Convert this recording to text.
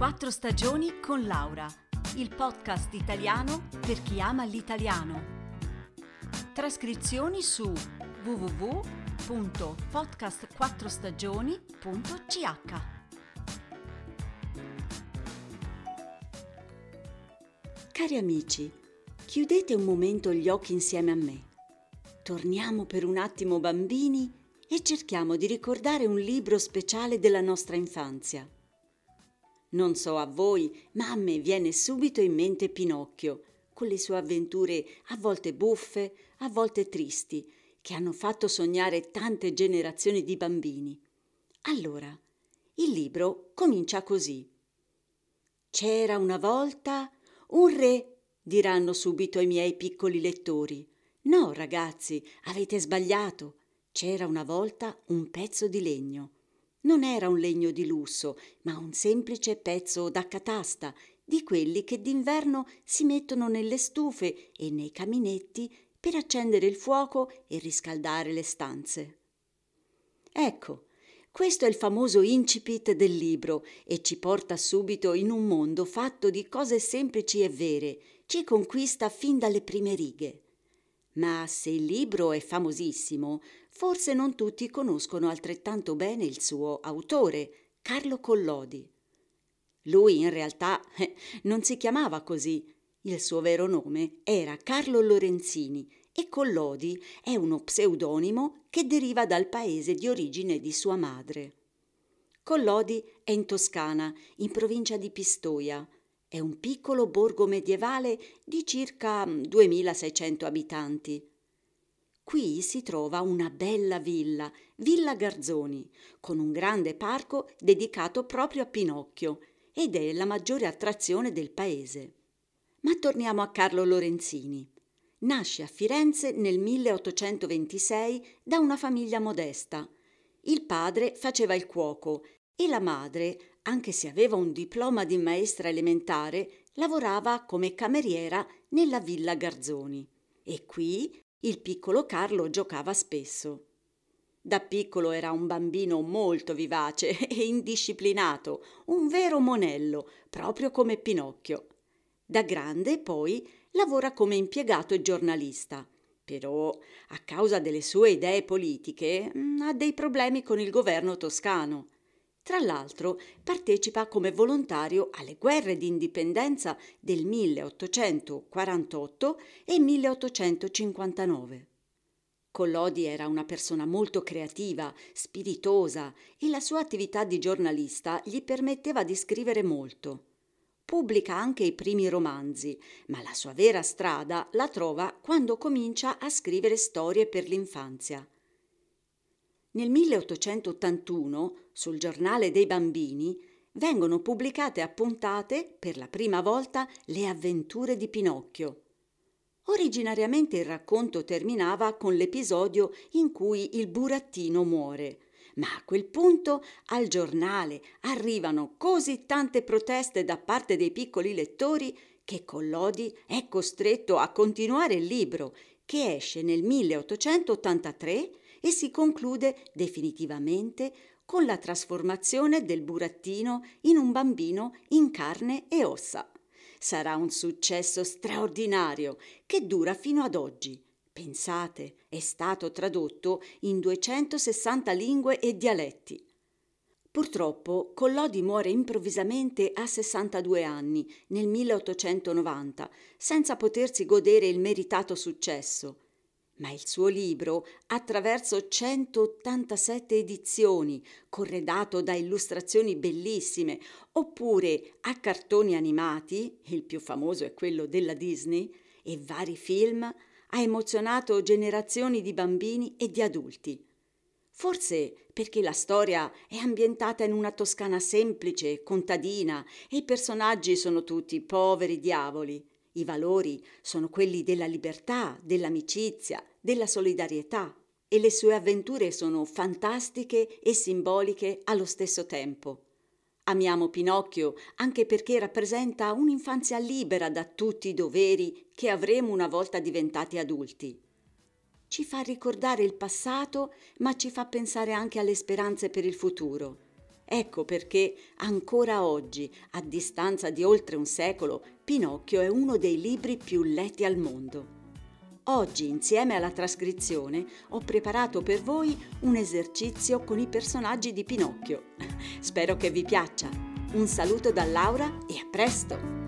Quattro stagioni con Laura, il podcast italiano per chi ama l'italiano. Trascrizioni su www.podcastquattrostagioni.ch Cari amici, chiudete un momento gli occhi insieme a me. Torniamo per un attimo bambini e cerchiamo di ricordare un libro speciale della nostra infanzia. Non so a voi, ma a me viene subito in mente Pinocchio, con le sue avventure a volte buffe, a volte tristi, che hanno fatto sognare tante generazioni di bambini. Allora, il libro comincia così. C'era una volta un re, diranno subito i miei piccoli lettori. No, ragazzi, avete sbagliato. C'era una volta un pezzo di legno. Non era un legno di lusso, ma un semplice pezzo da catasta, di quelli che d'inverno si mettono nelle stufe e nei caminetti per accendere il fuoco e riscaldare le stanze. Ecco, questo è il famoso incipit del libro e ci porta subito in un mondo fatto di cose semplici e vere, ci conquista fin dalle prime righe. Ma se il libro è famosissimo, forse non tutti conoscono altrettanto bene il suo autore, Carlo Collodi. Lui in realtà non si chiamava così. Il suo vero nome era Carlo Lorenzini e Collodi è uno pseudonimo che deriva dal paese di origine di sua madre. Collodi è in Toscana, in provincia di Pistoia, è un piccolo borgo medievale di circa 2600 abitanti. Qui si trova una bella villa, Villa Garzoni, con un grande parco dedicato proprio a Pinocchio ed è la maggiore attrazione del paese. Ma torniamo a Carlo Lorenzini. Nasce a Firenze nel 1826 da una famiglia modesta. Il padre faceva il cuoco e la madre anche se aveva un diploma di maestra elementare, lavorava come cameriera nella villa Garzoni. E qui il piccolo Carlo giocava spesso. Da piccolo era un bambino molto vivace e indisciplinato, un vero monello, proprio come Pinocchio. Da grande poi lavora come impiegato e giornalista. Però, a causa delle sue idee politiche, mm, ha dei problemi con il governo toscano. Tra l'altro partecipa come volontario alle guerre di indipendenza del 1848 e 1859. Collodi era una persona molto creativa, spiritosa e la sua attività di giornalista gli permetteva di scrivere molto. Pubblica anche i primi romanzi, ma la sua vera strada la trova quando comincia a scrivere storie per l'infanzia. Nel 1881, sul giornale dei bambini, vengono pubblicate a puntate per la prima volta le avventure di Pinocchio. Originariamente il racconto terminava con l'episodio in cui il burattino muore, ma a quel punto al giornale arrivano così tante proteste da parte dei piccoli lettori che Collodi è costretto a continuare il libro, che esce nel 1883 e si conclude definitivamente con la trasformazione del burattino in un bambino in carne e ossa. Sarà un successo straordinario che dura fino ad oggi. Pensate, è stato tradotto in 260 lingue e dialetti. Purtroppo Collodi muore improvvisamente a 62 anni nel 1890, senza potersi godere il meritato successo ma il suo libro, attraverso 187 edizioni, corredato da illustrazioni bellissime, oppure a cartoni animati, il più famoso è quello della Disney, e vari film, ha emozionato generazioni di bambini e di adulti. Forse perché la storia è ambientata in una Toscana semplice, contadina, e i personaggi sono tutti poveri diavoli. I valori sono quelli della libertà, dell'amicizia, della solidarietà e le sue avventure sono fantastiche e simboliche allo stesso tempo. Amiamo Pinocchio anche perché rappresenta un'infanzia libera da tutti i doveri che avremo una volta diventati adulti. Ci fa ricordare il passato, ma ci fa pensare anche alle speranze per il futuro. Ecco perché ancora oggi, a distanza di oltre un secolo, Pinocchio è uno dei libri più letti al mondo. Oggi, insieme alla trascrizione, ho preparato per voi un esercizio con i personaggi di Pinocchio. Spero che vi piaccia. Un saluto da Laura e a presto!